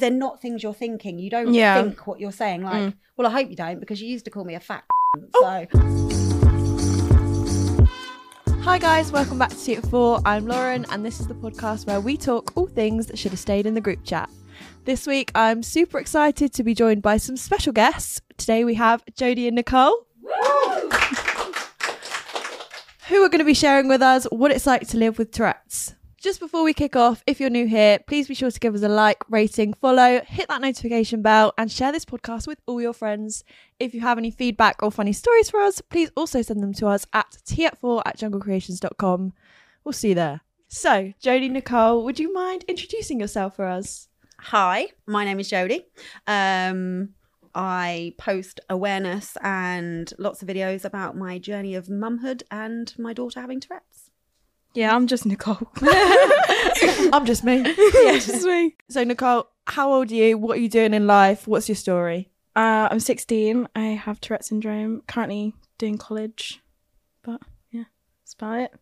They're not things you're thinking. You don't Yeah. think what you're saying. Like, mm. well, I hope you don't because you used to call me a fat. Oh. So Hi guys, welcome back to Suit 4. I'm Lauren, and this is the podcast where we talk all things that should have stayed in the group chat. This week, I'm super excited to be joined by some special guests. Today, we have Jodie and Nicole, who are going to be sharing with us what it's like to live with Tourette's. Just before we kick off, if you're new here, please be sure to give us a like, rating, follow, hit that notification bell, and share this podcast with all your friends. If you have any feedback or funny stories for us, please also send them to us at t4 at junglecreations.com. We'll see you there. So, Jodie Nicole, would you mind introducing yourself for us? Hi, my name is Jodie. Um, I post awareness and lots of videos about my journey of mumhood and my daughter having Tourette's. Yeah, I'm just Nicole. I'm just me. yeah, just me. So, Nicole, how old are you? What are you doing in life? What's your story? Uh, I'm 16. I have Tourette syndrome. Currently doing college, but yeah, that's about it.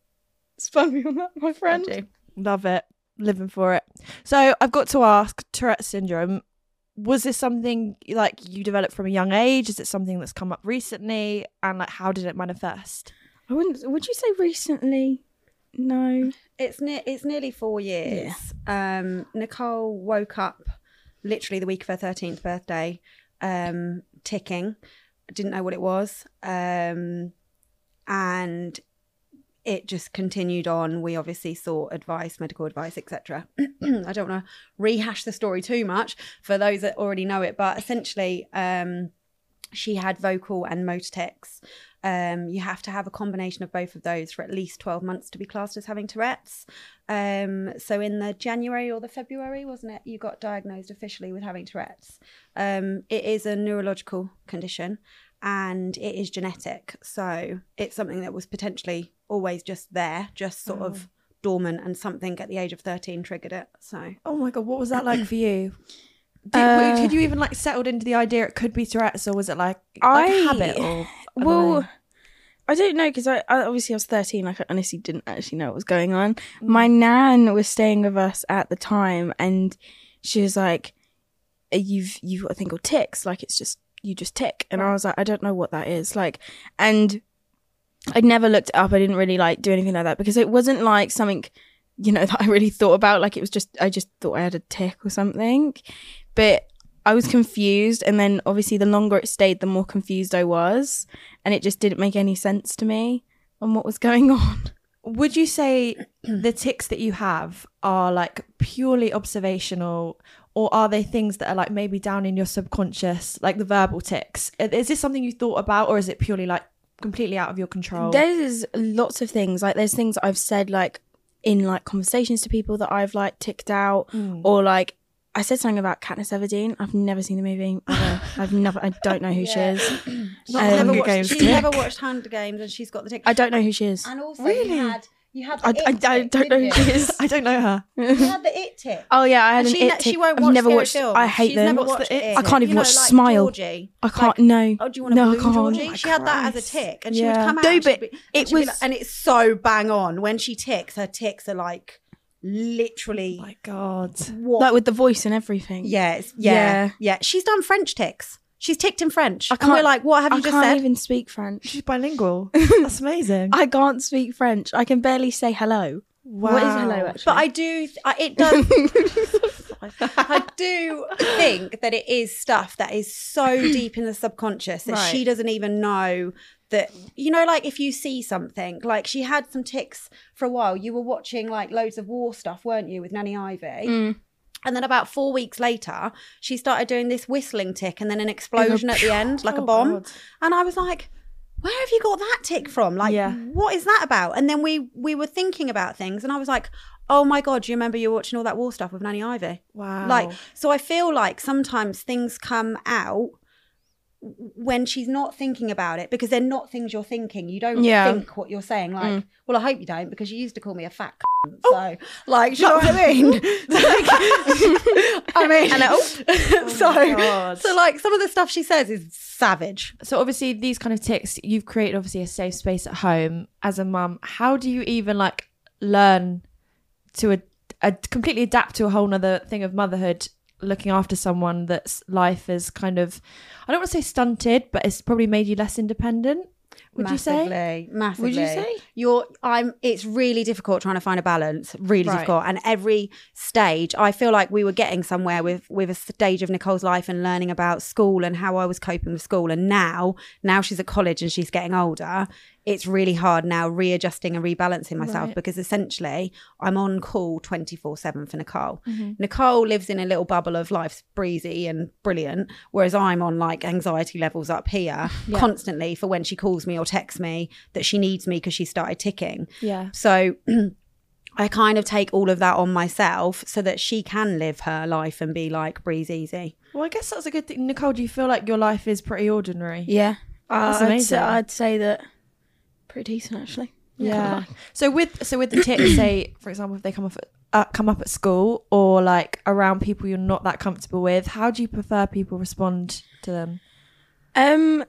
Spun me on that, my friend. Love it. Living for it. So, I've got to ask Tourette syndrome. Was this something like you developed from a young age? Is it something that's come up recently? And like, how did it manifest? I wouldn't. Would you say recently? No. It's ne- it's nearly four years. Um, Nicole woke up literally the week of her thirteenth birthday, um, ticking. Didn't know what it was, um, and it just continued on. We obviously sought advice, medical advice, etc. I don't want to rehash the story too much for those that already know it, but essentially, um, she had vocal and motor tics. Um, you have to have a combination of both of those for at least 12 months to be classed as having Tourette's. Um, so in the January or the February, wasn't it? You got diagnosed officially with having Tourette's. Um, it is a neurological condition and it is genetic. So it's something that was potentially always just there, just sort of dormant, and something at the age of 13 triggered it. So Oh my god, what was that like for you? Did, Uh, did you even like settled into the idea it could be Tourette's, or was it like, like a I- habit? Or well. I don't know because I, I obviously I was 13. Like I honestly didn't actually know what was going on. My nan was staying with us at the time, and she was like, "Uh, "You've you've got a thing called ticks. Like it's just you just tick." And I was like, "I don't know what that is." Like, and I'd never looked it up. I didn't really like do anything like that because it wasn't like something, you know, that I really thought about. Like it was just I just thought I had a tick or something, but I was confused. And then obviously the longer it stayed, the more confused I was, and it just didn't make any sense to me on what was going on. would you say the ticks that you have are like purely observational, or are they things that are like maybe down in your subconscious, like the verbal ticks? Uh, is this something you thought about, or is it purely like completely out of your control? There's lots of things like there's things I've said like in like conversations to people that I've like ticked out hmm. or like I said something about Katniss Everdeen. I've never seen the movie. ever. I've never. I don't know who she is. Not Um, never watched, Games she's tick. never watched Hunger Games and she's got the tick. I don't know who she is. And also, Really? you had you had the I, it I, I don't know who didn't she is. I don't know her. You had the it tick. Oh yeah, I had And an she, it ne- she won't I've watch never scary watched. films. I hate She's them. Never watched the It it. I can't even You know, watch like Smile. Georgie. I can't. Like, no. Oh, do you want No, a I blue can't. Georgie? Oh she had that as a Christ. tick, and she would come out. No, and but it was- and it's so bang on when she ticks. Her ticks are like literally Oh my god. what? Like with the voice and everything. yeah, it's- yeah, Yeah. yeah, She's done French ticks. She's ticked in French. I and we're can't- like, what have you I just can't said? even speak French. She's bilingual. That's amazing. I can't speak French. I can barely say hello. What is hello actually? But I do. I, it does. I do think that it is stuff that is so deep in the subconscious that she doesn't even know that you know like if you see something like she had some ticks for a while you were watching like loads of war stuff weren't you with nanny ivy Mm. and then about four weeks later she started doing this whistling tick and then an explosion at the end like a Oh, bomb God. and i was like where have you got that tick from? Like, Yeah. what is that about? And then we we were thinking about things, and I was like, oh my god, do you remember you were watching all that war stuff with Nanny Ivy? Wow. Like, so I feel like sometimes things come out when she's not thinking about it because they're not things you're thinking. You don't Yeah. think what you're saying. Like, mm. well, I hope you don't because you used to call me a fat. C- Oh. so, like, you know what I mean? Like, I mean, And, oh. so, oh God. so like some of the stuff she says is savage. So obviously these kind of ticks, you've created obviously a safe space at home as a mum. How do you even like learn to a, a completely adapt to a whole nother thing of motherhood, looking after someone that's life is kind of, I don't want to say stunted, but it's probably made you less independent. Would you say? massively, Massively. Would you say? You're I'm it's really difficult trying to find a balance. Really Right. difficult. And every stage I feel like we were getting somewhere with with a stage of Nicole's life and learning about school and how I was coping with school. And now now she's at college and she's getting older. It's really hard now readjusting and rebalancing myself Right. because essentially I'm on call 24 7 for Nicole. Mm-hmm. Nicole lives in a little bubble of life's breezy and brilliant, whereas I'm on like anxiety levels up here Yeah. constantly for when she calls me or texts me that she needs me because she started ticking. Yeah. So I kind of take all of that on myself so that she can live her life and be like breeze easy. Well, I guess that's a good thing. Nicole, do you feel like your life is pretty ordinary? Yeah. That's Uh, I'd, say, amazing. I'd say that pretty decent actually. Yeah. So with so with the tips, say for example, if they come off at, uh, come up at school or like around people you're not that comfortable with, how do you prefer people respond to them? Um,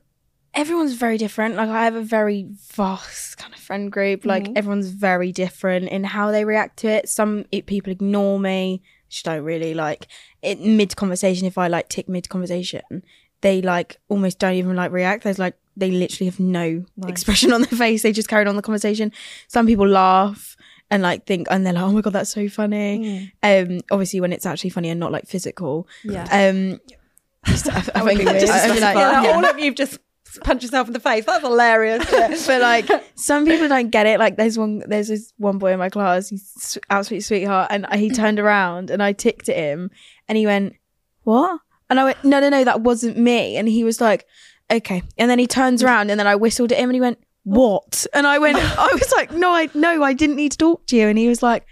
everyone's very different. Like I have a very vast kind of friend group. Like everyone's very different in how they react to it. Some it, people ignore me. Just don't really like it mid conversation. If I like tick mid conversation, they like almost don't even like react. There's like they literally have no expression on their face. They just carried on the conversation. Some people laugh and like think and they're like, oh my god, that's so funny. Um, obviously when it's actually funny and not like physical. Yeah. Um, just, I, I think. I like- yeah, yeah. all of you've just punched yourself in the face. That's hilarious. but like some people don't get it. Like there's one, there's this one boy in my class. He's s- absolute sweetheart, and he turned around and I ticked at him, and he went, "What?" And I went, "No, no, no, that wasn't me." And he was like, "Okay." And then he turns mm. around, and then I whistled at him, and he went, "What?" And I went, I was like, "No, I no, I didn't need to talk to you." And he was like.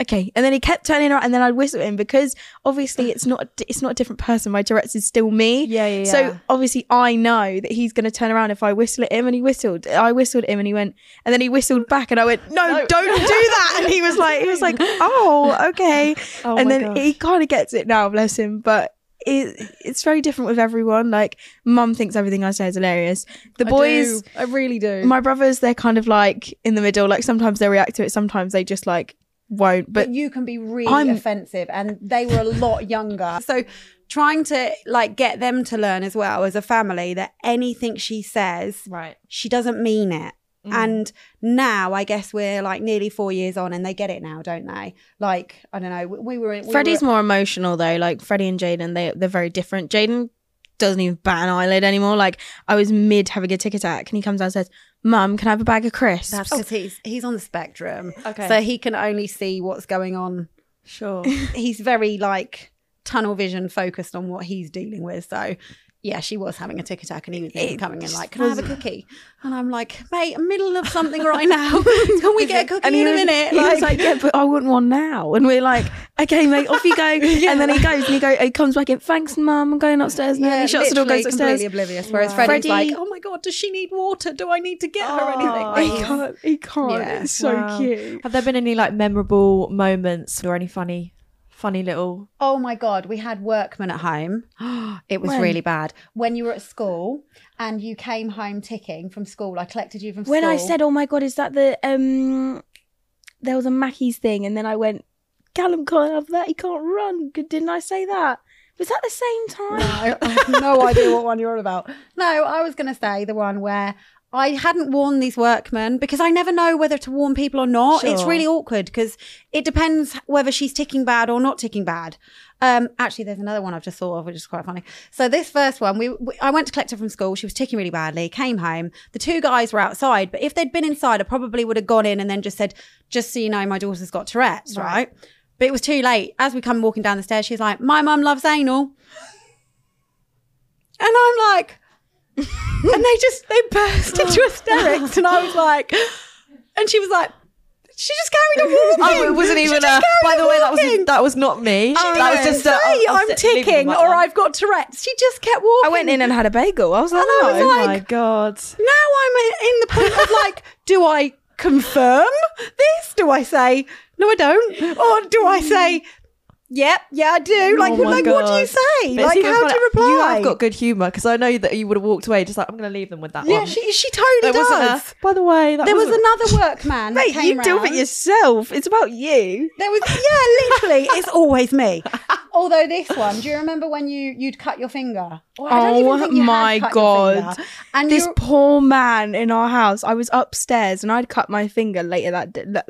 Okay, and then he kept turning around, and then I'd whistle at him because obviously it's not it's not a different person. My Tourette's is still me. Yeah, yeah, yeah. So obviously I know that he's going to turn around if I whistle at him and he whistled. I whistled at him and he went, and then he whistled back and I went, no, don't do that. And he was like, he was like, oh, okay. Oh and then gosh. he kind of gets it now, bless him. But it, it's very different with everyone. Like mum thinks everything I say is hilarious. The boys, I really do. my brothers, they're kind of like in the middle. Like sometimes they react to it. Sometimes they just like won't. But but you can be really I'm- offensive and they were a lot younger so trying to like get them to learn as well as a family that anything she says Right. she doesn't mean it Mm. and now i guess we're like nearly four years on and they get it now don't they like i don't know we, we were we Freddie's were, more emotional though. Like Freddie and Jaden, they they're very different. Jaden doesn't even bat an eyelid anymore. Like I was mid having a tick attack, and he comes out and says, "Mum, can I have a bag of crisps?" that's oh. because he's he's on the spectrum Okay. so he can only see what's going on Sure. he's very like tunnel vision focused on what he's dealing with. So yeah, she was having a tick attack and he was It coming in like, Can I have a cookie? And I'm like, mate, I'm middle of something right now. Can we get a cookie and in he a minute? He was like, "Yeah, but I want one now." And we're like, "Okay, mate, off you go." And then he goes and he go, he comes back in. Thanks, Mum. I'm going upstairs now. and he shuts the door, literally goes upstairs. completely oblivious. Whereas Freddie's like, oh my god, does she need water? Do I need to get her Oh, anything? He can't. He can't. Yeah. It's so Wow. cute. Have there been any like memorable moments or any funny, funny little? Oh my god, we had workmen at home. it was When? really bad. When you were at school and you came home ticking from school, I collected you from school. When school. I said, "Oh my god, is that the um?" There was a Mackey's thing, and then I went, "Callum can't have that. He can't run." Good, Didn't I say that? Was that the same time? I, I have no idea what one you're on about. No, I was going to say the one where I hadn't warned these workmen because I never know whether to warn people or not. It's really awkward because it depends whether she's ticking bad or not ticking bad. Um, actually, there's another one I've just thought of, which is quite funny. So this first one, we, we I went to collect her from school. She was ticking really badly. Came home. The two guys were outside, but if they'd been inside, I probably would have gone in and then just said, "Just so you know, my daughter's got Tourette's." right? But it was too late. As we come walking down the stairs, she's like, "My mum loves anal," and I'm like, and they just they burst into hysterics, and I was like, and she was like, she just carried on walking. Oh, it wasn't even a. By the way, that was that was not me. She that was just a. I'll- I'll oh, I'm ticking or one. I've got Tourette's. She just kept walking. I went in and had a bagel. I was like, I was Oh like- my god. now I'm in the point of like, do I confirm this? Do I say no, I don't, or do I say, yep, yeah, I do? Like, Oh like what do you say? But like, how do you reply? You have got good humour because I know that you would have walked away just like I'm going to leave them with that yeah, one. she she totally wasn't does. a. By the way, that there was another workman. that Mate, you deal with it yourself. It's about you. There was yeah, literally, it's always me. Although this one, do you remember when you you'd cut your finger? Well, I don't even Oh think you my God. And This you poor man in our house. I was upstairs and I'd cut my finger later that d- le-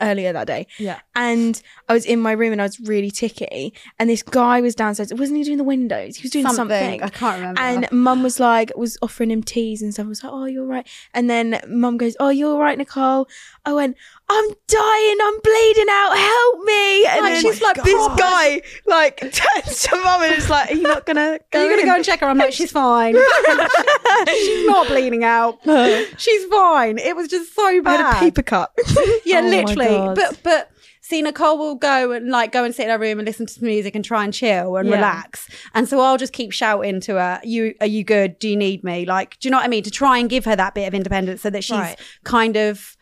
earlier that day. Yeah. And I was in my room and I was really ticky. And this guy was downstairs. Wasn't he doing the windows? He was doing something, something. I can't remember. And mum was like, was offering him teas and stuff. I was like, oh, you're right. And then mum goes, oh, you're right, Nicole. Oh, I went, I'm dying. I'm bleeding out. Help me. And Like, then she's like, this guy like turns to mum and is like, are you not gonna go? Are you going to in?" go and check her? I'm like, she's fine. she's not bleeding out. she's fine. It was just so I bad. had a paper cut. yeah, Oh literally. But but see, Nicole will go and like go and sit in her room and listen to some music and try and chill and Yeah. relax. And so I'll just keep shouting to her, "You are you good? Do you need me?" Like, do you know what I mean? To try and give her that bit of independence so that she's Right. kind of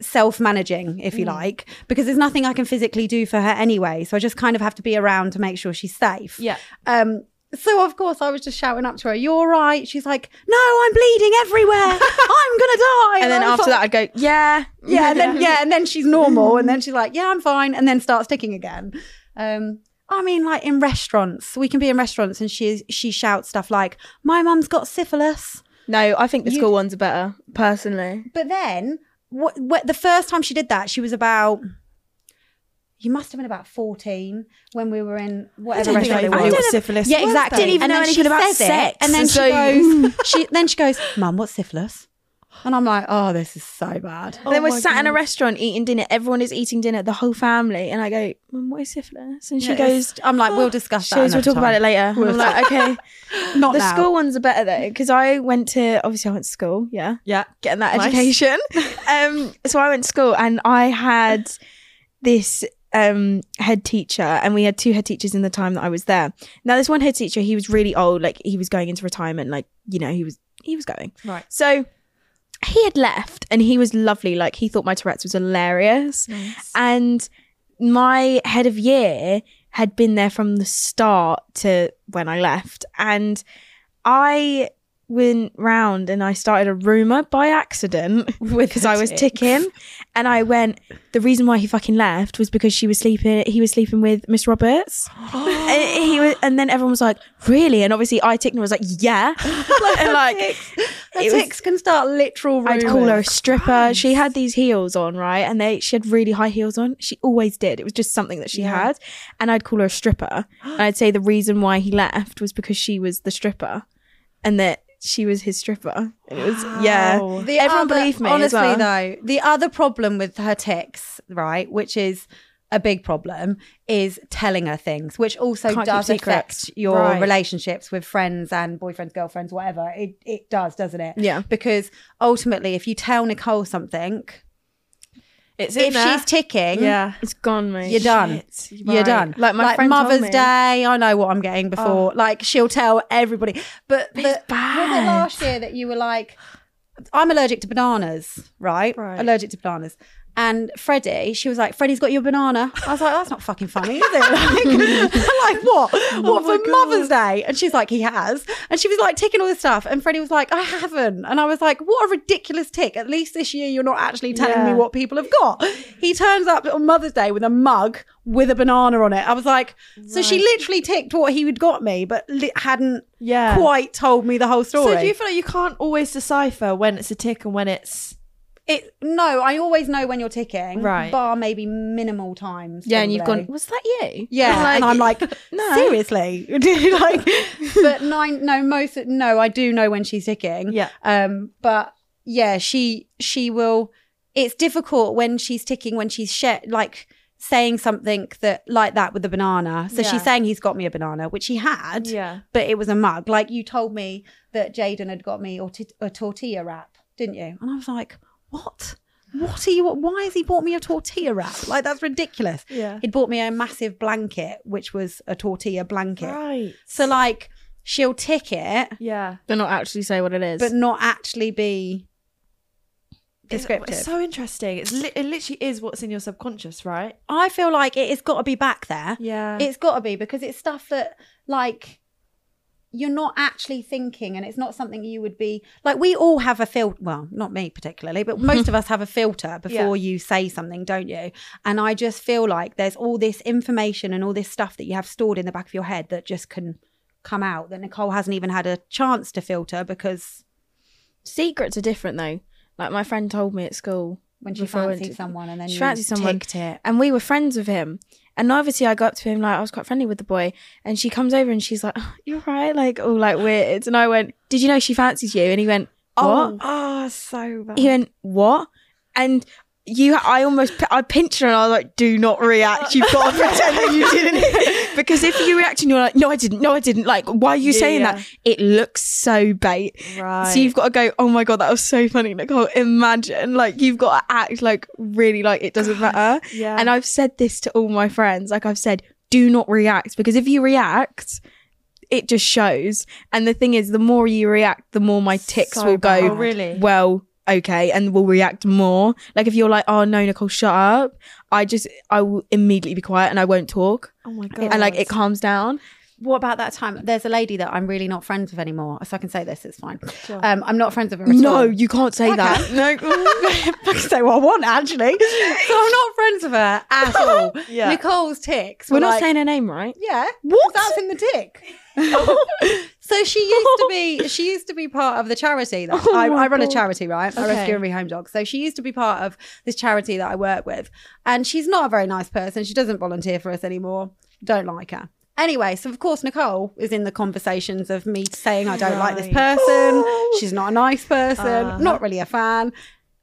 self-managing if you Mm. like because there's nothing i can physically do for her anyway so i just kind of have to be around to make sure she's safe Yeah. um so of course I was just shouting up to her, "You're right." She's like, "No, I'm bleeding everywhere. I'm gonna die." and then after that, I'd go, yeah, yeah, and then yeah, and then she's normal, and then she's like, yeah, I'm fine, and then starts ticking again. Um, I mean, like in restaurants, we can be in restaurants, and she she shouts stuff like, "My mum's got syphilis," No, I think the You- school ones are better, personally. but then what, what? The first time she did that, she was about. You must have been about fourteen when we were in whatever I restaurant it even was. knew what syphilis Yeah, exactly. Didn't even and know anything about says it, sex, and then so- she goes, she then she goes, "Mum, what's syphilis?" And I'm like, "Oh, this is so bad." then we're my sat in a restaurant eating dinner. Everyone is eating dinner, the whole family. And I go, Mum, what is syphilis? And she Yeah, goes, I'm like, "We'll discuss she that." goes, we'll another talk about it later. We'll I'm like, okay. Not the now. school ones are better though, because I went to, obviously I went to school, yeah, Yeah. getting that Nice. education. um, so I went to school and I had this um head teacher and we had two head teachers in the time that I was there. Now this one head teacher, he was really old, like he was going into retirement, like, you know, he was he was going. Right. So he had left and he was lovely. Like he thought my Tourette's was hilarious. And my head of year had been there from the start to when I left. And I went round and I started a rumor by accident because I was ticking. And I went, the reason why he fucking left was because she was sleeping, he was sleeping with Miss Roberts. and he was, and then everyone was like, really? And obviously I ticked and I was like, yeah. and like, The ticks can start literal rumors. I'd call her a stripper. She had these heels on, right? And they she had really high heels on. She always did. It was just something that she Yeah. had. And I'd call her a stripper. and I'd say the reason why he left was because she was the stripper and that she was his stripper. And it was yeah. The Everyone other- believed me as Honestly, well. though, the other problem with her ticks, right, which is a big problem, is telling her things, which also Can't does affect your Right. relationships with friends and boyfriends, girlfriends, whatever. It it does, doesn't it? Yeah. Because ultimately, if you tell Nicole something, It's in if there. she's ticking, yeah. It's gone, mate. you're done. Shit, You're right. done. Like my friend told Mother's me. Day, I know what I'm getting before. Oh. Like she'll tell everybody. But the, was it last year that you were like, I'm allergic to bananas, right? Right. Allergic to bananas. And Freddie, she was like, Freddie's got your banana. I was like, that's not fucking funny, is it? Like, like what? Oh what my for Mother's Day? And she's like, he has. And she was like ticking all this stuff. And Freddie was like, I haven't. And I was like, what a ridiculous tick. At least this year you're not actually telling me what people have got. He turns up on Mother's Day with a mug with a banana on it. I was like, so she literally ticked what he had got me, but li- hadn't Yeah. quite told me the whole story. So do you feel like you can't always decipher when it's a tick and when it's It no, I always know when you're ticking, Right. Bar maybe minimal times. Yeah, and you've probably. gone, was that you? Yeah, and I'm like, no. seriously, like, but nine, no, most, no, I do know when she's ticking. Yeah. um, but yeah, she she will. It's difficult when she's ticking when she's sh- like saying something that like that with the banana. So Yeah. she's saying he's got me a banana, which he had, Yeah. but it was a mug. Like you told me that Jaden had got me or a tortilla wrap, didn't you? And I was like, what? What are you? Why has he bought me a tortilla wrap? Like that's ridiculous. Yeah. He'd bought me a massive blanket, which was a tortilla blanket. Right. So like she'll tick it, Yeah. But not actually say what it is. but not actually be descriptive. It's so interesting. It's li- it literally is what's in your subconscious, right? I feel like it has got to be back there. Yeah. It's got to be because it's stuff that like you're not actually thinking and it's not something you would be like we all have a filter well not me particularly but most of us have a filter before you say something don't you and i just feel like there's all this information and all this stuff that you have stored in the back of your head that just can come out that nicole hasn't even had a chance to filter because Secrets are different though. Like my friend told me at school when she fancied someone and then she you fancied someone. ticked it and we were friends with him. And obviously, I got up to him like I was quite friendly with the boy, and she comes over and she's like, oh, "You're right," like all like weird. And I went, "Did you know she fancies you?" And he went, oh, "What?" oh, so bad. He went, "What?" And you, I almost, I pinched her and I was like, "Do not react. You've got to pretend that you didn't." because if you react and you're like, "No, I didn't. No, I didn't." Like, why are you Yeah, saying yeah. that? It looks so bait. Right. So you've got to go, oh my God, that was so funny, Nicole. Oh, imagine, like, you've got to act like really like it doesn't matter. yeah. And I've said this to all my friends. Like, I've said, do not react because if you react, it just shows. And the thing is, the more you react, the more my ticks So will go. Oh, really? well, okay, and will react more. Like, if you're like, oh no, Nicole, shut up, I just, I will immediately be quiet and I won't talk. oh my god. And like, it calms down. what about that time there's a lady that i'm really not friends with anymore so i can say this it's fine um i'm not friends with her at No, all. you can't say that. No. I can say what I want actually. So I'm not friends with her at all. Yeah. Nicole's ticks. We're were not like- saying her name, right? Yeah. What? That's in the tick. so she used to be she used to be part of the charity that I, I run a charity, right? I Okay. rescue and rehome dogs. So she used to be part of this charity that I work with. And she's not a very nice person. She doesn't volunteer for us anymore. Don't like her. Anyway, so of course Nicole is in the conversations of me saying I don't like this Right. person. She's not a nice person. Uh-huh. Not really a fan.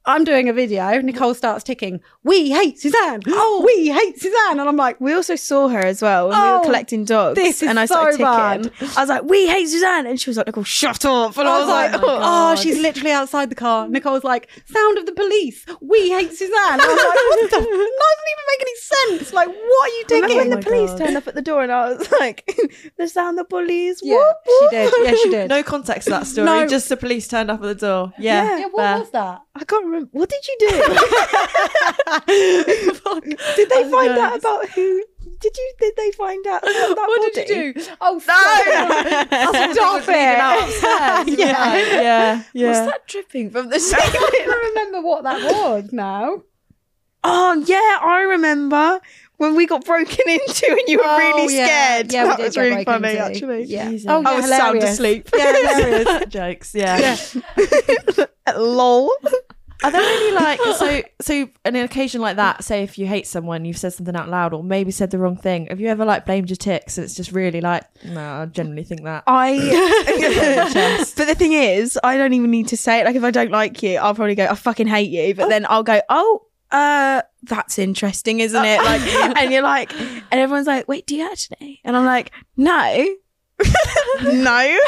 I'm doing a video. Nicole starts ticking. We hate Suzanne. Oh, we hate Suzanne. And I'm like, We also saw her as well when we Oh, were collecting dogs. this is and I so started bad. I was like, "We hate Suzanne," and she was like, "Nicole, shut up!" And I oh was like, my oh, oh, God. she's literally outside the car. Nicole's like, sound of the police. We hate Suzanne. And I was like, what the? That doesn't even make any sense. Like, what are you Remember digging? when the my police God. turned up at the door and I was like, "The sound of the police." yeah, whoop, she did. Yeah, she did. no context to that story. No. Just the police turned up at the door. Yeah. yeah, what fair. was that? I can't remember. What did you do? did they find out about who? Did you? Did they find out about that What body? did you do? Oh, stop, stop it. yeah. Yeah. Yeah. What's that dripping from the I ceiling? can't remember what that was now. Oh yeah, I remember when we got broken into and you were Oh, really yeah. scared. Yeah, that was really funny into. actually. Yeah. Jesus. Oh, yeah, I was sound asleep. Yeah, hilarious. Jokes. Yeah. Lol. Are there any like so so an occasion like that? Say if you hate someone, you've said something out loud, or maybe said the wrong thing. Have you ever like blamed your ticks? And it's just really like no, I generally think that. I. but the thing is, I don't even need to say it. Like if I don't like you, I'll probably go, I fucking hate you. But then I'll go, oh. Uh, that's interesting, isn't it? Like, and you're like, and everyone's like, wait, do you actually? And I'm like, no, no,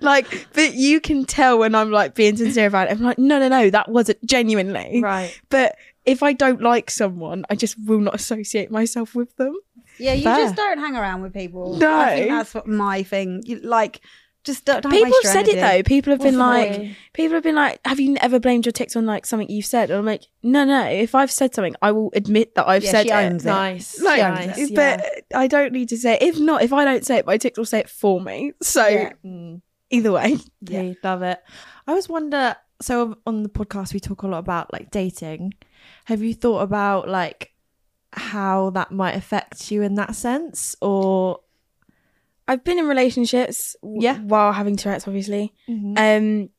like, but you can tell when I'm like being sincere about it. I'm like, no, no, no, that wasn't genuinely. Right. But if I don't like someone, I just will not associate myself with them. Yeah, you Fair. just don't hang around with people. No. I think that's what my thing. You, like, just don't. don't people have said it though. People have been What's the like, point? people have been like, have you ever blamed your ticks on like something you've said? And I'm like, no, no. If I've said something, I will admit that I've Yeah, said she it. owns it. Nice. Like, nice. but I don't need to say it. If not, if I don't say it, my ticks will say it for me. So Yeah. Mm. either way, Yeah. love it. I always wonder. So on the podcast, we talk a lot about like dating. Have you thought about like how that might affect you in that sense, or I've been in relationships. w- Yeah. while having Tourette's, obviously. Mm-hmm. Um,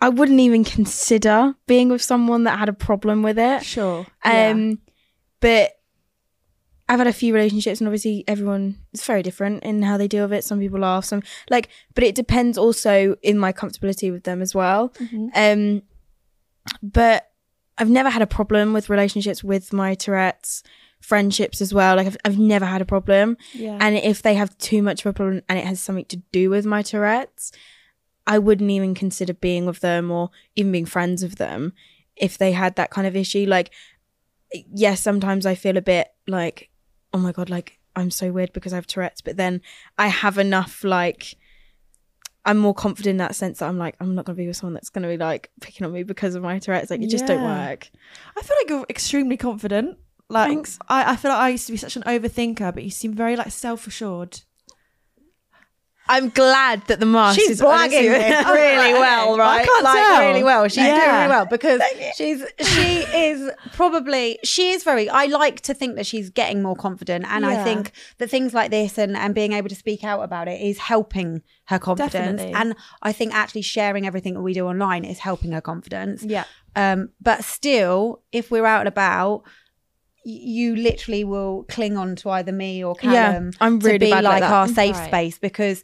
I wouldn't even consider being with someone that had a problem with it. sure? Um, but I've had a few relationships, and obviously everyone is very different in how they deal with it. Some people laugh, some like, but it depends also in my comfortability with them as well. Mhm. Um, but I've never had a problem with relationships with my Tourette's, friendships as well. Like I've, I've never had a problem. Yeah. And if they have too much of a problem and it has something to do with my Tourette's, I wouldn't even consider being with them or even being friends with them if they had that kind of issue. Like, yes, sometimes I feel a bit like, oh my God, like I'm so weird because I have Tourette's, but then I have enough, like, I'm more confident in that sense that I'm like, I'm not going to be with someone that's going to be like picking on me because of my Tourette's. Like, it just don't work. I feel like you're extremely confident. Like Thanks. I, I feel like I used to be such an overthinker, but you seem very like self assured. I'm glad that the mask She's is blagging it really well, okay. I can't like tell. really well. She's doing really well because she's she is probably she is very. I like to think that she's getting more confident, and I think that things like this and and being able to speak out about it is helping her confidence. Definitely. And I think actually sharing everything that we do online is helping her confidence. Yeah. Um, but still, if we're out and about. Y- You literally will cling on to either me or Yeah, Callum I'm to really be like like our safe Right. space because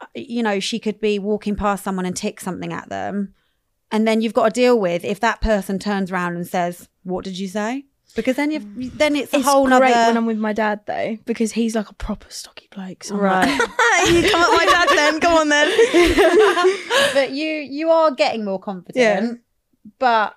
uh, you know she could be walking past someone and tick something at them and then you've got to deal with if that person turns around and says what did you say because then you've then it's a It's whole great nother when I'm with my dad though, because he's like a proper stocky bloke. So Right. like, you come at my dad then. Come on then. but you you are getting more confident yeah. but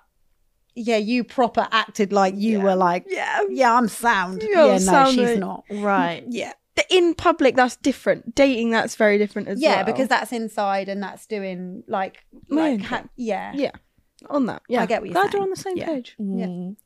yeah you proper acted like you were like yeah. yeah i'm sound Yeah, yeah no she's not Right. yeah In public, that's different. Dating, that's very different as well. yeah because that's inside and that's doing like like ha- yeah Yeah. on that. Yeah, I get what you're glad saying. you're on the same Yeah. page. Mm.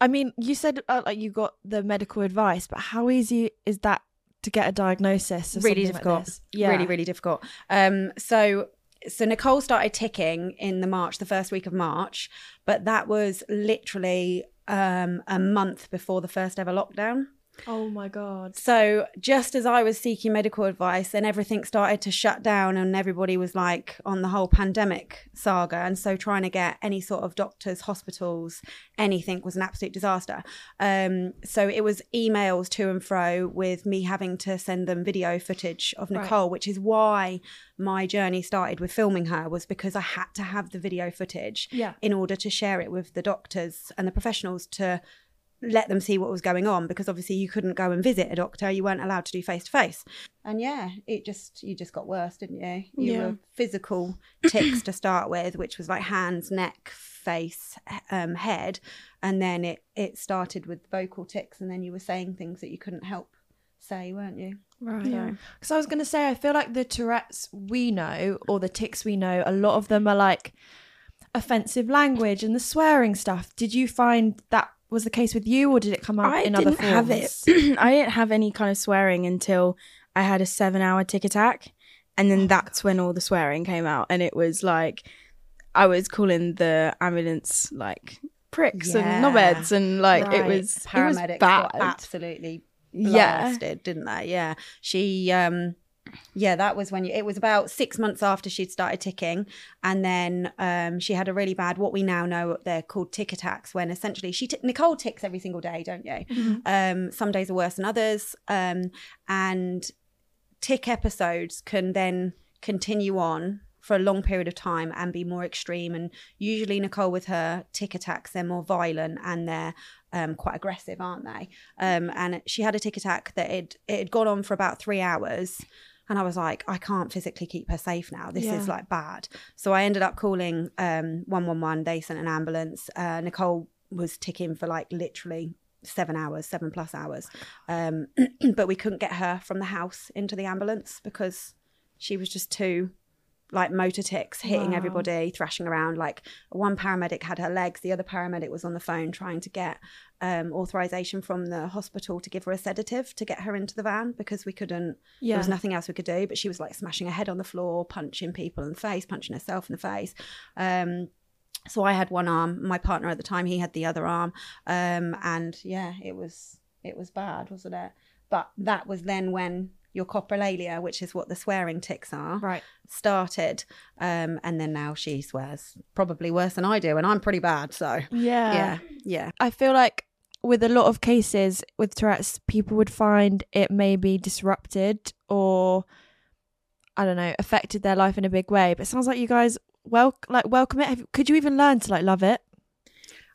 I mean, you said uh, like you got the medical advice, but how easy is that to get a diagnosis? Of really like difficult this? yeah. really really difficult um so so nicole started ticking in the march the first week of march but that was literally um a month before the first ever lockdown Oh my god. so just as I was seeking medical advice, then everything started to shut down, and everybody was like on the whole pandemic saga. And so trying to get any sort of doctors, hospitals, anything was an absolute disaster. Um, so it was emails to and fro with me having to send them video footage of Right. Nicole, which is why my journey started with filming her was because I had to have the video footage Yeah. in order to share it with the doctors and the professionals to let them see what was going on because obviously you couldn't go and visit a doctor you weren't allowed to do face to face and yeah it just you just got worse didn't you you Yeah. were physical ticks to start with which was like hands neck face um, head and then it it started with vocal ticks and then you were saying things that you couldn't help say weren't you Right. Yeah. Because I was going to say, I feel like the Tourette's we know, or the ticks we know, a lot of them are like offensive language and the swearing stuff. Did you find that was the case with you, or did it come up I in didn't other forms? have it. I didn't have any kind of swearing until I had a seven-hour tick attack, and Oh then that's when all the swearing came out, and it was like I was calling the ambulance like pricks and Yeah. knobheads, and like it Right. was it paramedics was bad. got absolutely Yeah. blasted, didn't they? Yeah. She um yeah, that was when you, it was about six months after she'd started ticking, and then um, she had a really bad. What we now know they're called tick attacks, when essentially she t- Nicole ticks every single day, don't you? Um, some days are worse than others, um, and tick episodes can then continue on for a long period of time and be more extreme. And usually, Nicole, with her tick attacks, they're more violent and they're um, quite aggressive, aren't they? Um, and she had a tick attack that it it had gone on for about three hours. And I was like, I can't physically keep her safe now. This is like bad. So I ended up calling um, 111. They sent an ambulance. Uh, Nicole was ticking for like literally seven hours, seven plus hours. Um, but we couldn't get her from the house into the ambulance because she was just too like motor ticks hitting Wow. everybody thrashing around like one paramedic had her legs the other paramedic was on the phone trying to get um, authorization from the hospital to give her a sedative to get her into the van because we couldn't yeah. there was nothing else we could do but she was like smashing her head on the floor punching people in the face punching herself in the face um, so I had one arm. My partner at the time, he had the other arm, um, and yeah, it was it was bad, wasn't it? But that was then when your coprolalia, which is what the swearing ticks are, Right. started, um, and then now she swears probably worse than I do, and I'm pretty bad. So Yeah. yeah, yeah, I feel like with a lot of cases with Tourette's, people would find it maybe disrupted or I don't know, affected their life in a big way. But it sounds like you guys well like welcome it. Have, could you even learn to like love it?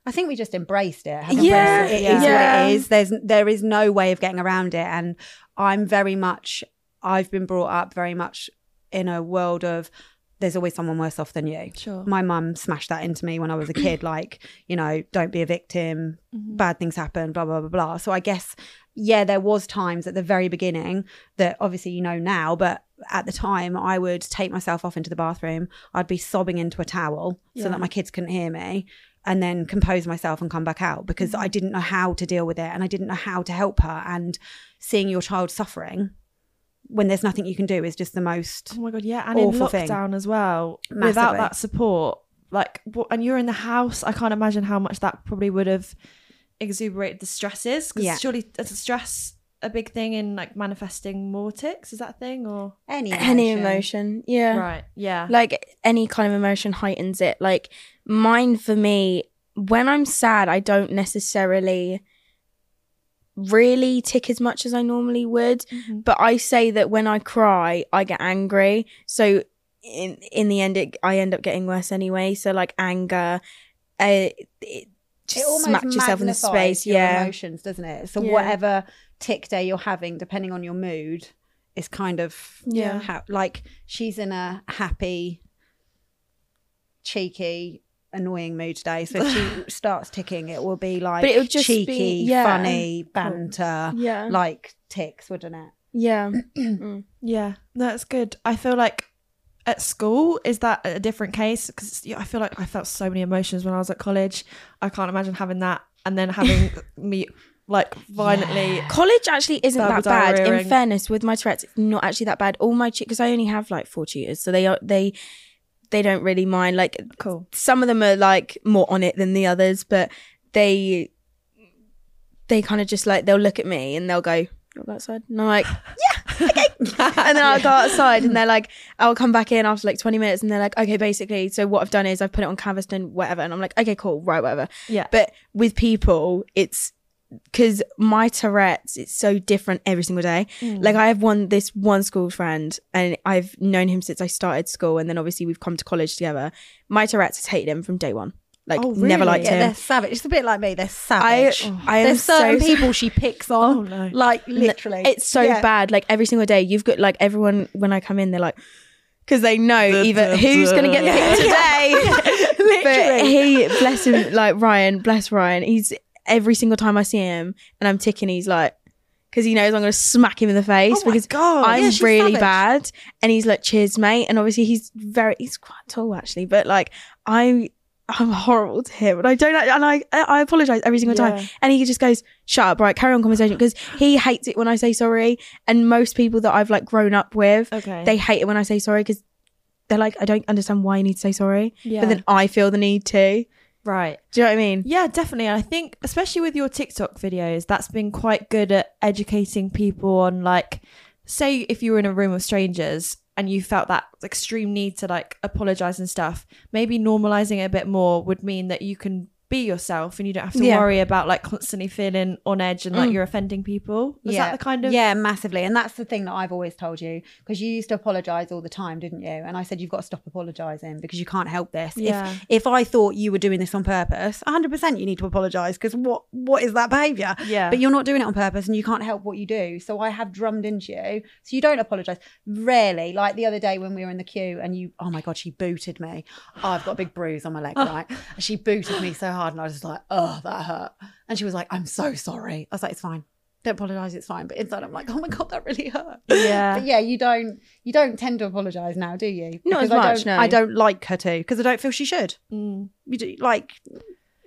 I think we just embraced it. Yeah, embraced it. It yeah. is Yeah. what it is. There's there is no way of getting around it. And I'm very much I've been brought up very much in a world of there's always someone worse off than you. Sure. My mum smashed that into me when I was a kid, like, you know, don't be a victim, Mm-hmm. bad things happen, blah, blah, blah, blah. So I guess, yeah, there was times at the very beginning that obviously you know now, but at the time I would take myself off into the bathroom. I'd be sobbing into a towel so that my kids couldn't hear me and then compose myself and come back out because Mm-hmm. I didn't know how to deal with it and I didn't know how to help her. And seeing your child suffering when there's nothing you can do is just the most Oh my god, yeah, and in Awful thing. lockdown as well, without that support, like, and you're in the house. I can't imagine how much that probably would have exuberated the stresses. Because Yeah. surely uh, is stress a big thing in like manifesting more ticks? Is that a thing or any Any emotion, yeah. right? Yeah, Like any kind of emotion heightens it. Like mine for me, when I'm sad, I don't necessarily really tick as much as I normally would. Mhm. But I say that when I cry, I get angry. So in in the end, it, I end up getting worse anyway. So like anger, uh, it just it almost smack yourself in the space. your Yeah, emotions, doesn't it? So Yeah. whatever tick day you're having, depending on your mood, is kind of Yeah. how, like she's in a happy, cheeky, annoying mood today. So if she starts ticking, it will be like But it would just be- cheeky, yeah. funny banter, yeah, like ticks, wouldn't it? yeah. Mm. yeah, that's good. I feel like at school is that a different case because I feel like I felt so many emotions when I was at college. I can't imagine having that and then having me like violently. College actually isn't that bad. In fairness, with my Tourette's, not actually that bad. All my because I only have like four tutors, so they are they they don't really mind. Like Cool. some of them are like more on it than the others, but they they kind of just like they'll look at me and they'll go. "You go outside, and I'm like, yeah, okay. and then I'll go outside, and they're like, I'll come back in after like 20 minutes, and they're like, okay, basically, so what I've done is I've put it on canvas and whatever, and I'm like, okay, cool, right, whatever. Yeah. But with people, it's because my Tourette's it's so different every single day. Mm. Like I have one this one school friend, and I've known him since I started school, and then obviously we've come to college together. My Tourette's has hated him from day one. Like Oh, never really? liked Yeah, him. they're savage. It's a bit like me. They're I savage. I There's certain so people she picks on. Oh, no. Like literally. It's so Yeah. bad. Like every single day, you've got like everyone when I come in, they're like, because they know either who's going to get picked today. but he, bless him, like Ryan, bless Ryan. He's every single time I see him and I'm ticking, he's like, because he knows I'm going to smack him in the face Oh because God. I'm Yeah, really savage. bad. And he's like, cheers, mate. And obviously he's very, he's quite tall actually, but like I. I'm horrible to him, and I don't. And I, I apologize every single Yeah. time. And he just goes, "Shut up, right? Carry on conversation." Because he hates it when I say sorry, and most people that I've like grown up with, Okay. they hate it when I say sorry because they're like, "I don't understand why you need to say sorry," yeah. but then I feel the need to. Right. Do you know what I mean? Yeah, definitely. And I think, especially with your TikTok videos, that's been quite good at educating people on, like, say if you were in a room of strangers and you felt that extreme need to, like, apologize and stuff, maybe normalizing it a bit more would mean that you can be yourself and you don't have to Yeah. worry about, like, constantly feeling on edge and, like, Mm. you're offending people. Was that the kind of. yeah massively and that's the thing that i've always told you because you used to apologize all the time didn't you and i said you've got to stop apologizing because you can't help this Yeah. if if i thought you were doing this on purpose 100% you need to apologize because what what is that behavior Yeah. but you're not doing it on purpose and you can't help what you do so i have drummed into you so you don't apologize rarely like the other day when we were in the queue and you oh my god she booted me oh, i've got a big bruise on my leg right she booted me so hard and i was just like oh that hurt and she was like i'm so sorry i was like it's fine don't apologize it's fine but inside i'm like oh my god that really hurt Yeah. but yeah you don't you don't tend to apologize now do you Not as Because I much, don't, no. i don't like her to because i don't feel she should Mm. you do like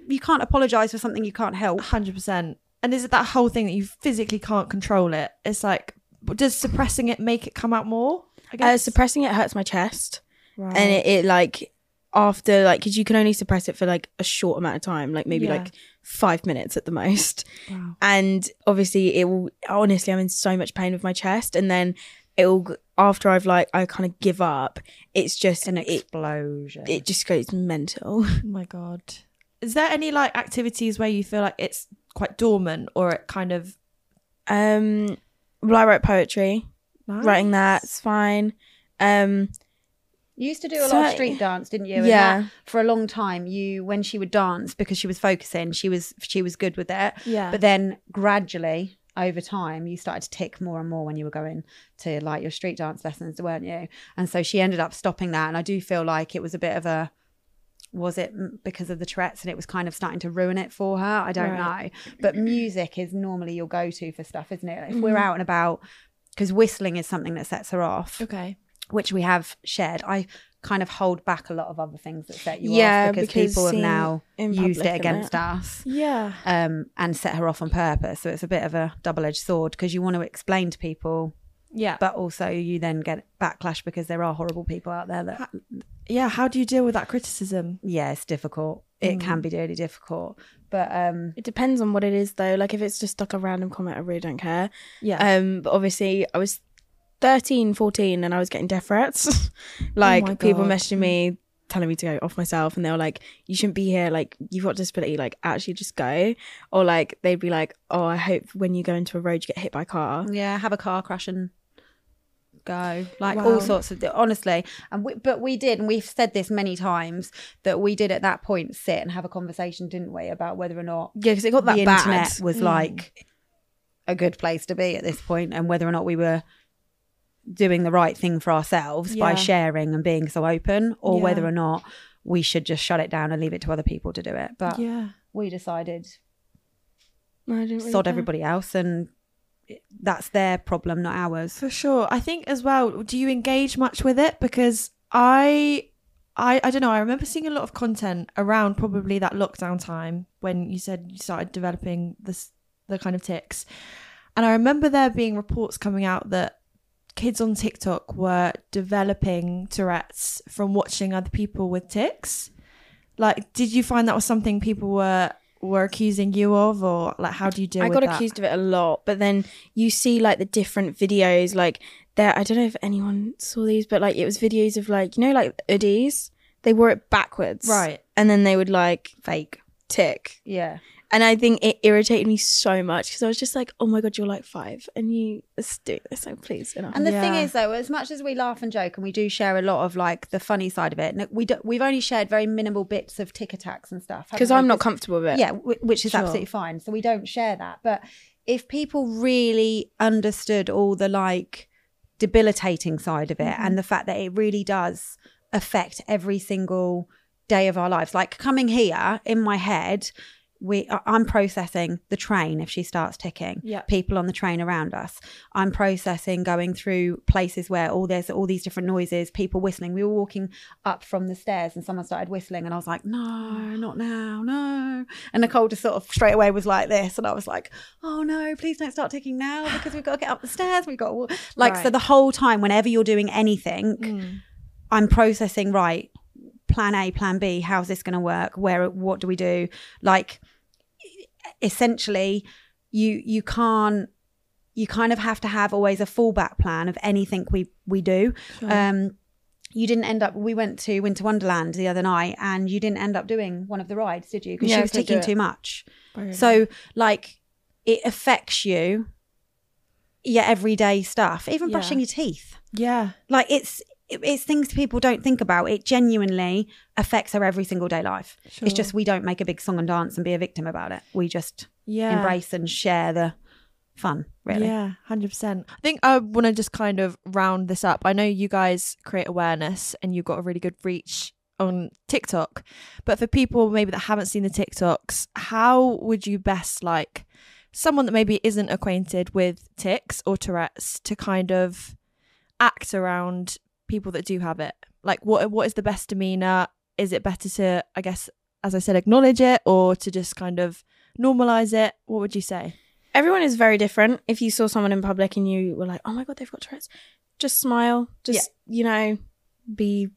you can't apologize for something you can't help hundred percent. And is it that whole thing that you physically can't control it? It's like, does suppressing it make it come out more? I Uh, guess. suppressing it hurts my chest, Right. and it, it like after like because you can only suppress it for like a short amount of time, like maybe Yeah. like five minutes at the most. Wow. and obviously it will honestly i'm in so much pain with my chest and then it'll after i've like i kind of give up it's just an explosion it just goes mental Oh my god. Is there any like activities where you feel like it's quite dormant or it kind of um well i write poetry writing that's fine um You used to do a lot of street dance, didn't you? And Yeah. that, for a long time, you when she would dance because she was focusing, she was she was good with it. Yeah. But then gradually over time you started to tick more and more when you were going to like your street dance lessons weren't you and so she ended up stopping that and i do feel like it was a bit of a was it because of the tourette's and it was kind of starting to ruin it for her i don't know but music is normally your go-to for stuff isn't it if we're mm-hmm. out and about because whistling is something that sets her off Okay. Which we have shared i kind of hold back a lot of other things that set you Yeah, off because, because people have now used it against that. us Yeah. um, and set her off on purpose. So it's a bit of a double edged sword because you want to explain to people, Yeah. but also you then get backlash because there are horrible people out there that, yeah. How do you deal with that criticism? yeah, it's difficult. It can be really difficult. But um, It depends on what it is though. Like if it's just like a random comment, I really don't care. Yeah. Um, but obviously I was 13, 14 and I was getting death threats. Oh like my people messaging me telling me to go off myself and they were like, You shouldn't be here, like you've got disability, like actually just go. Or like they'd be like, Oh, I hope when you go into a road you get hit by a car. yeah, have a car crash and go like Wow. all sorts of honestly and we, but we did and we've said this many times that we did at that point sit and have a conversation didn't we about whether or not Yeah, because it got that the bad. internet was mm. like a good place to be at this point and whether or not we were doing the right thing for ourselves by sharing and being so open or Yeah. whether or not we should just shut it down and leave it to other people to do it but yeah. we decided No, I didn't really sod everybody else and that's their problem not ours For sure. I think as well, do you engage much with it? Because I I I don't know, I remember seeing a lot of content around probably that lockdown time when you said you started developing this the kind of tics. And I remember there being reports coming out that kids on TikTok were developing Tourette's from watching other people with tics. Like, did you find that was something people were were accusing you of, or like, how do you deal I got that? accused of it a lot, but then you see like the different videos, like there. I don't know if anyone saw these, but like it was videos of like you know like hoodies. They wore it backwards, Right. And then they would like fake tick, yeah and I think it irritated me so much because I was just like, oh my god, you're like five, and you let's do this, so please. Enough. And the thing is, though, as much as we laugh and joke, and we do share a lot of like the funny side of it, we do, we've only shared very minimal bits of tick attacks and stuff. because? I'm not comfortable with it. Yeah, w- which is Sure. absolutely fine. So we don't share that. But if people really understood all the like debilitating side of it mm-hmm. and the fact that it really does affect every single day of our lives, like coming here in my head. We, I- I'm processing the train if she starts ticking. Yeah. People on the train around us. I'm processing going through places where all there's all these different noises, people whistling. We were walking up from the stairs and someone started whistling, and I was like, no, not now, no. And Nicole just sort of straight away was like this, and I was like, oh no, please don't start ticking now because we've got to get up the stairs. We've got to, wa-" like so the whole time, whenever you're doing anything, mm. I'm processing right. Plan A, Plan B. How's this going to work? Where? What do we do? Like, essentially, you you can't. You kind of have to have always a fallback plan of anything we we do. Um, you didn't end up. We went to Winter Wonderland the other night, and you didn't end up doing one of the rides, did you? Because Yeah, she was couldn't do ticking it. too much. So, like, it affects you. Your everyday stuff, even Yeah. brushing your teeth Yeah. like it's it's things people don't think about it genuinely affects her every single day life Sure. it's just we don't make a big song and dance and be a victim about it we just Yeah. embrace and share the fun really Yeah, hundred percent. I think I want to just kind of round this up. I know you guys create awareness and you've got a really good reach on TikTok, but for people maybe that haven't seen the TikToks, how would you best like someone that maybe isn't acquainted with tics or Tourette's to kind of act around people that do have it? Like, what what is the best demeanor? Is it better to, I guess, as I said, acknowledge it or to just kind of normalize it? What would you say? everyone is very different. If you saw someone in public and you were like, "Oh my god, they've got Tourette's," just smile. Just you know, be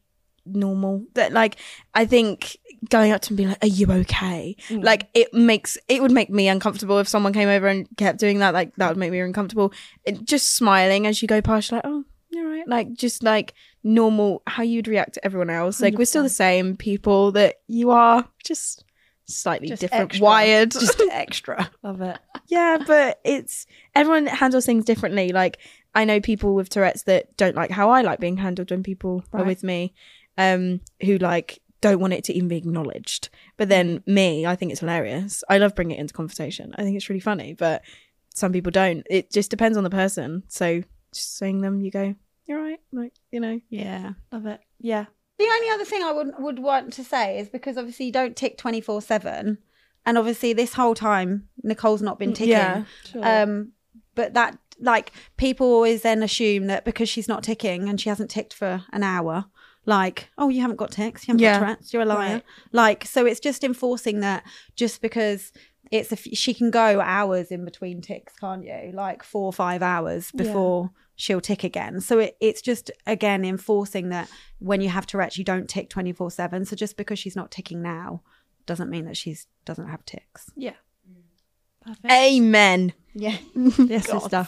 normal. That like, I think going up to them and being like, "Are you okay?" Mm. Like it makes it would make me uncomfortable if someone came over and kept doing that. Like that would make me uncomfortable. It, just smiling as you go past, you're like, "Oh." You're right. Like just like normal, how you'd react to everyone else. Like we're still the same people that you are, just slightly Just different, extra. wired. just extra Love it. yeah, but it's everyone handles things differently. Like I know people with Tourette's that don't like how I like being handled when people are Right. with me, um, who like don't want it to even be acknowledged. But then me, I think it's hilarious. I love bringing it into conversation. I think it's really funny, but some people don't. It just depends on the person. So just saying them, you go, you're right, like you know. Yeah. Love it. Yeah. The only other thing I would would want to say is because obviously you don't tick twenty four seven, and obviously this whole time Nicole's not been ticking. Yeah, sure. Um, but that like people always then assume that because she's not ticking and she hasn't ticked for an hour, like oh you haven't got tics, you haven't Yeah. got Tourette's, you're a liar. Right. Like so it's just enforcing that just because. It's a f- she can go hours in between tics, can't you? Like four or five hours before she'll tick again. So it, it's just again enforcing that when you have Tourette's, you don't tick twenty four seven. So just because she's not ticking now, doesn't mean that she's doesn't have tics. Yeah. Perfect. Amen. Yeah. yes, sister.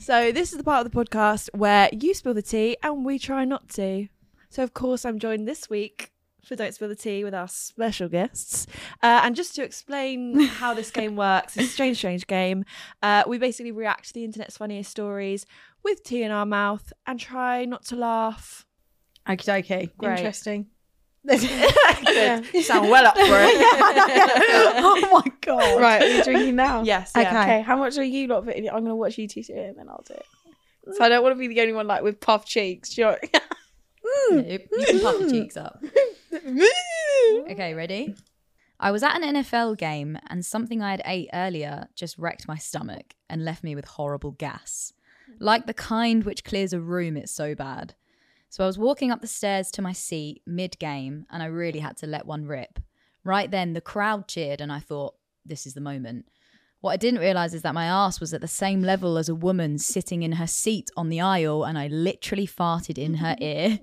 So this is the part of the podcast where you spill the tea and we try not to. So of course I'm joined this week for Don't Spill the Tea with our special guests. Uh, and just to explain how this game works, it's a strange, strange game. Uh, we basically react to the internet's funniest stories with tea in our mouth and try not to laugh. Okie dokie. Great. Interesting. Good. You sound well up for it. oh my god. Right, are you drinking now? yes. Okay. Yeah. Okay, how much are you lot? I'm gonna watch you two do it, and then I'll do it. So I don't want to be the only one like with puffed cheeks. Do you know? Mm, nope, you can puff your mm. cheeks up. Okay, ready? I was at an NFL game and something I had ate earlier just wrecked my stomach and left me with horrible gas. Like the kind which clears a room, it's so bad. So I was walking up the stairs to my seat mid game and I really had to let one rip. Right then, the crowd cheered and I thought, this is the moment. What I didn't realize is that my ass was at the same level as a woman sitting in her seat on the aisle, and I literally farted in her ear.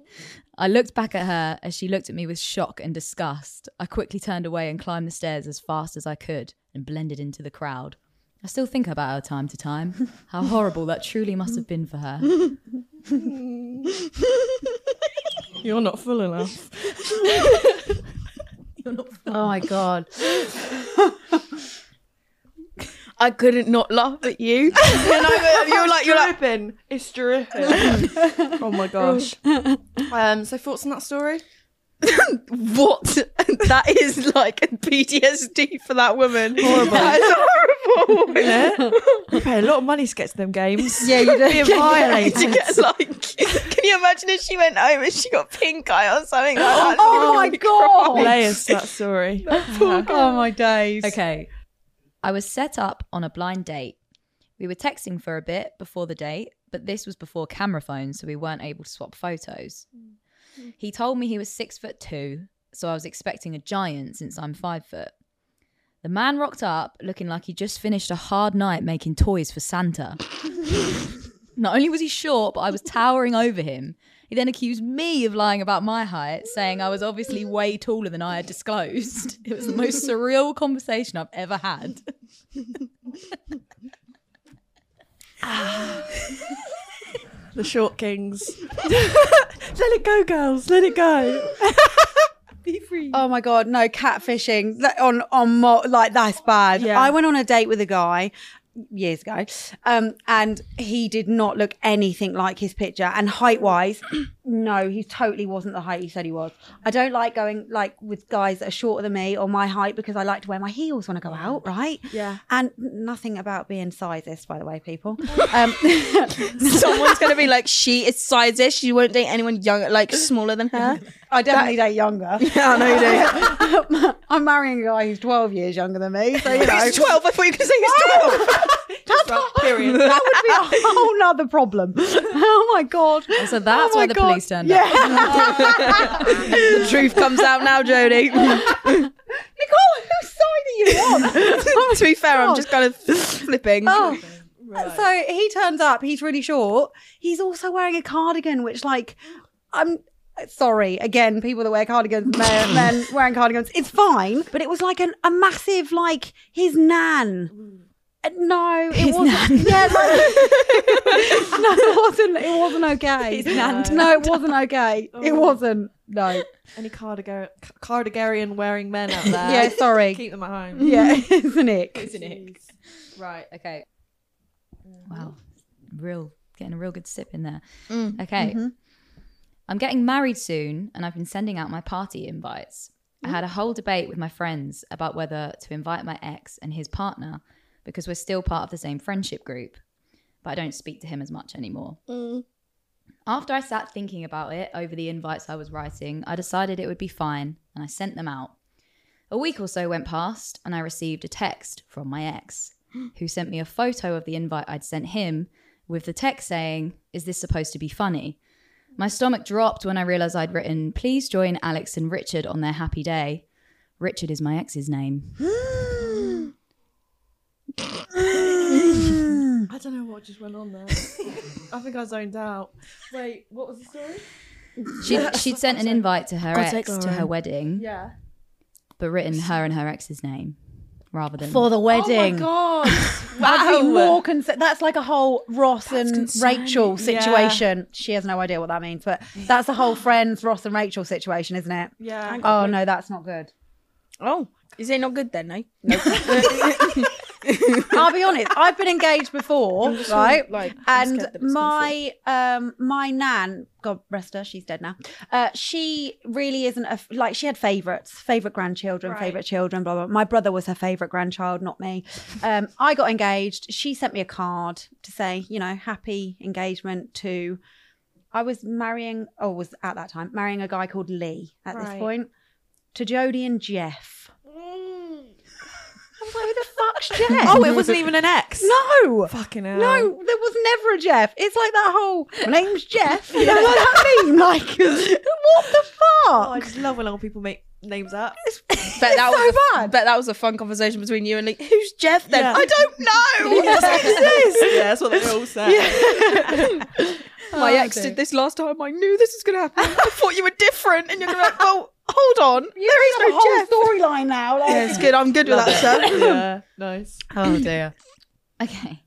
I looked back at her as she looked at me with shock and disgust. I quickly turned away and climbed the stairs as fast as I could and blended into the crowd. I still think about her time to time. How horrible that truly must have been for her. You're not full enough. Oh my god. I couldn't not laugh at you. and I, you're like, you're like, dripping. It's dripping. oh my gosh. Um. So thoughts on that story? what? that is like a PTSD for that woman. Horrible. That is horrible. Yeah. I pay a lot of money to get to them games. Yeah, you do. Being violated. to get like, can you imagine if she went home and she got pink eye or something like that? Oh my god. Layers to that story. Oh my days. Okay. I was set up on a blind date. We were texting for a bit before the date, but this was before camera phones, so we weren't able to swap photos. Mm. He told me he was six foot two, so I was expecting a giant since I'm five foot. The man rocked up looking like he just finished a hard night making toys for Santa. Not only was he short, but I was towering over him. He then accused me of lying about my height, saying I was obviously way taller than I had disclosed. It was the most surreal conversation I've ever had. The short kings. Let it go, girls. Let it go. Be free. Oh my god, no catfishing That- on on mo- like that's bad. Yeah. I went on a date with a guy years ago, um, and he did not look anything like his picture. And height wise, no, he totally wasn't the height he said he was. I don't like going like with guys that are shorter than me or my height because I like to wear my heels when I go out, right? Yeah. And nothing about being sizist, by the way, people. Um, Someone's gonna be like, she is sizes. She won't date anyone younger, like smaller than her. I definitely date younger. Yeah, I know you do. I'm marrying a guy who's 12 years younger than me, so you know. He's twelve. I thought you gonna say he's twelve. Period. that would be a whole nother problem. Oh my god! So that's Oh why the God. police turned up. The truth comes out now, Jodie. Nicole, whose side are you on? to be fair, I'm just kind of flipping. Oh. So he turns up. He's really short. He's also wearing a cardigan, which, like, I'm sorry. Again, people that wear cardigans, men, men wearing cardigans, it's fine. But it was like an, a massive, like his nan. Mm. Uh, No, it wasn't. Yeah, like, no, it wasn't. It wasn't okay. His. No, it wasn't okay. It wasn't. No. Any cardigan cardigarian wearing men out there? Yeah, sorry. Keep them at home. Yeah, it's an ick. It's an ick. Right. Okay. Wow. Real, getting a real good sip in there. Mm. Okay. I'm getting married soon and I've been sending out my party invites. I had a whole debate with my friends about whether to invite my ex and his partner because we're still part of the same friendship group, but I don't speak to him as much anymore. Mm. After I sat thinking about it over the invites I was writing, I decided it would be fine and I sent them out. A week or so went past and I received a text from my ex, who sent me a photo of the invite I'd sent him with the text saying, Is this supposed to be funny? My stomach dropped when I realized I'd written, Please join Alex and Richard on their happy day. Richard is my ex's name. I don't know what just went on there. I think I zoned out. Wait, what was the story? She'd, she'd sent an invite to her God take ex to her wedding, Yeah. but written her and her ex's name rather than. For the Oh my wedding. god! I'd be wow. more concerned. That's like a whole Ross and concerning. Rachel Yeah. situation. She has no idea what that means, but that's the whole friends Ross and Rachel situation, isn't it? Yeah. Oh no, that's not good. Oh, is it not good then? No. Eh? I'll be honest. I've been engaged before, right? like, and scared that it's gonna my um my nan, God rest her, she's dead now. Uh, she really isn't a like she had favorites, favorite grandchildren, Right. favorite children, blah blah. blah. My brother was her favorite grandchild, not me. Um, I got engaged. She sent me a card to say, you know, happy engagement to. I was marrying, or was at that time marrying a guy called Lee at this point to Jodie and Jeff. I like, who the fuck's Jeff? Oh, it wasn't even an ex. No. Fucking hell. No, there was never a Jeff. It's like that whole my name's Jeff. You know what I mean? Like what the Oh, I just love when old people make names up. Bet that so was a, bad. Bet that was a fun conversation between you and Lee. Who's Jeff then? Yeah. I don't know. It doesn't exist. yeah, that's what they all say. My oh, ex did this last time. I knew this was going to happen. I thought you were different, and you're going to like, well, hold on. there is The no whole storyline now. Like, Yeah, it's good. I'm good with that, sir. yeah, nice. Oh dear. Okay.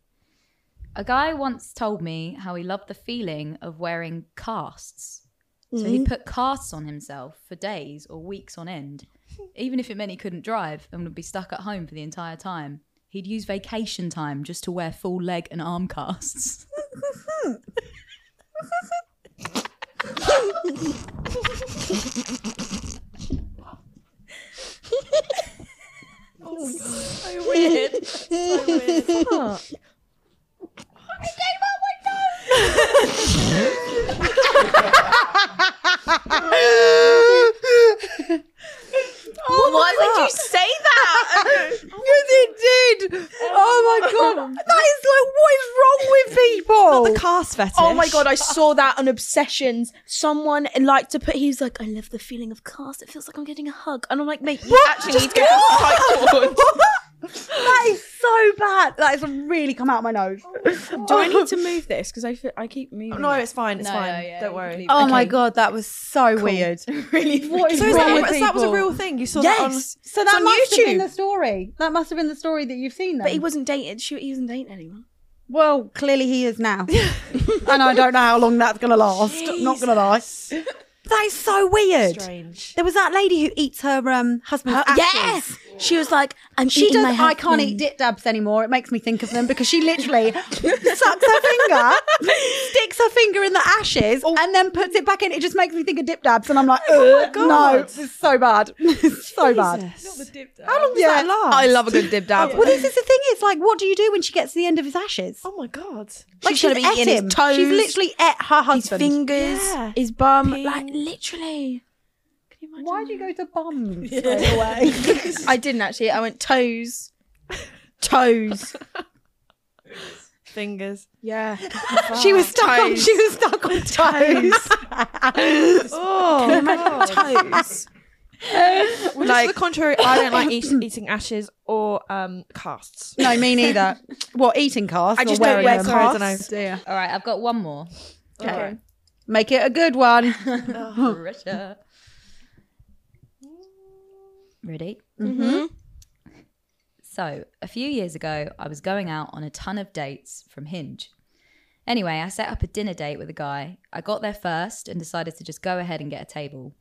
A guy once told me how he loved the feeling of wearing casts. So he'd mm. put casts on himself for days or weeks on end, even if it meant he couldn't drive and would be stuck at home for the entire time. He'd use vacation time just to wear full leg and arm casts. So weird. So weird. Why would you say that? Because it did. Oh my god. That is like what is wrong with people? Not the cast fetish. Oh my god, I saw that on Obsessions. Someone liked to put. He was like, "I love the feeling of cast. It feels like I'm getting a hug." And I'm like, "Mate, you actually need to go to the psych that is so bad. That has really come out of my nose. Do I need to move this? Because I feel, I keep moving. No, it. it's fine. It's No, fine. no, yeah, Don't worry. can leave Oh my god, that was so weird. really. What is So, is that, with so that was a real thing. You saw that on. Yes. So that on must have been the story. That must have been the story that you've seen. Then. But he wasn't dated. She, he wasn't dating anyone. Well, clearly he is now, and I don't know how long that's going to last. I'm not going to lie. That is so weird. Strange. There was that lady who eats her um, husband's ashes. Yes. She was like, "I'm She eating does. my I can't eat husband." dip dabs anymore. It makes me think of them because she literally sucks her finger, sticks her finger in the ashes, and then puts it back in. It just makes me think of dip dabs, and I'm like, Ugh, no, God. it's so bad. It's so bad. How long does Yeah. that last? I love a good dib dab. Well, this is the thing. It's like, what do you do when she gets to the end of his ashes? Oh my god. Like She's gonna be ate eating his him. toes, She's literally ate her his husband. fingers, Yeah. his bum, like literally. Can you imagine Why do you go to bums straight away? I didn't actually. I went toes, toes. Fingers. Yeah. she was stuck on. Toes. She was stuck on toes. Oh, Imagine toes. Well, just the contrary, I don't like eat, eating ashes or um casts. no, me neither. What eating casts? I just or don't wearing wear them? Sorry, I don't know. Casts? All right, I've got one more. Okay. Make it a good one. Pressure. Ready? Mm-hmm. So, a few years ago, I was going out on a ton of dates from Hinge. Anyway, I set up a dinner date with a guy. I got there first and decided to just go ahead and get a table.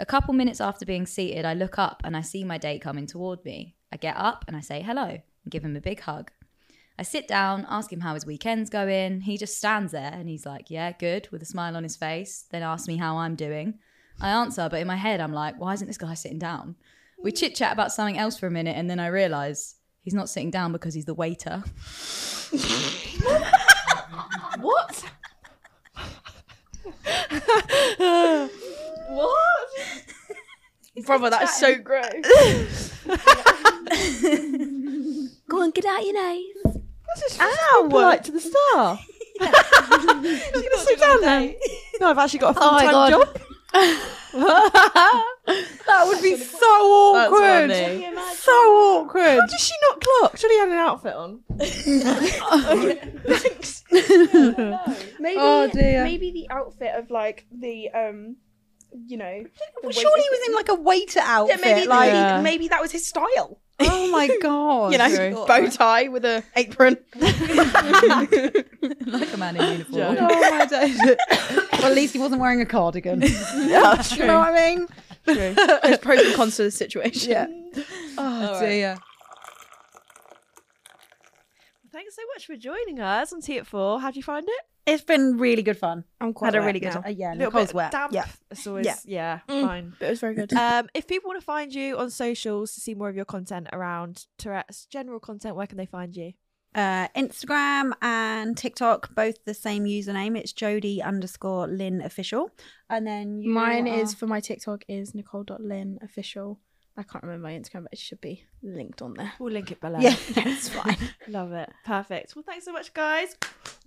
A couple minutes after being seated, I look up and I see my date coming toward me. I get up and I say hello and give him a big hug. I sit down, ask him how his weekend's going. He just stands there and he's like, Yeah, good, with a smile on his face. Then asks me how I'm doing. I answer, but in my head, I'm like, Why isn't this guy sitting down? We chit chat about something else for a minute and then I realize he's not sitting down because he's the waiter. What? what? Brother, that's so gross. Go on, get out your nose. Ow! Polite to the star. She's gonna sit down then. No, I've actually got a full my time God. job. that would be so awkward. That's So awkward. How does she not clock? Should he had an outfit on? Maybe, Oh, dear. maybe the outfit of like the um, you know. Well, way- surely he was in like a waiter outfit. Yeah, maybe like, Yeah. maybe that was his style. oh my god. You know, True. bow tie with a apron. like a man in uniform. Oh my days. well, at least he wasn't wearing a cardigan. Yeah, that's you know what I mean? There's pros and cons to the situation. Yeah. Oh dear. Thanks so much for joining us on Tea at Four. How do you find it? It's been really good fun. I'm quite Had a really good now. time. Uh, yeah, little Nicole's bit wet. damp. Yeah. It's always yeah, Yeah. fine. But it was very good. Um, if people want to find you on socials to see more of your content around Tourette's general content, where can they find you? Uh, Instagram and TikTok, both the same username. It's Jodie underscore Lynn official. And then you Mine are- is for my TikTok is nicole.lynn official. I can't remember my Instagram, but it should be linked on there. We'll link it below. Yeah, it's fine. Love it. Perfect. Well, thanks so much, guys.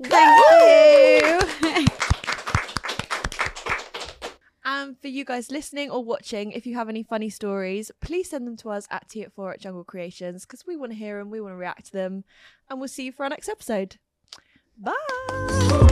Thank you. And for you guys listening or watching, if you have any funny stories, please send them to us at T at 4 at Jungle Creations because we want to hear them, we want to react to them, and we'll see you for our next episode. Bye.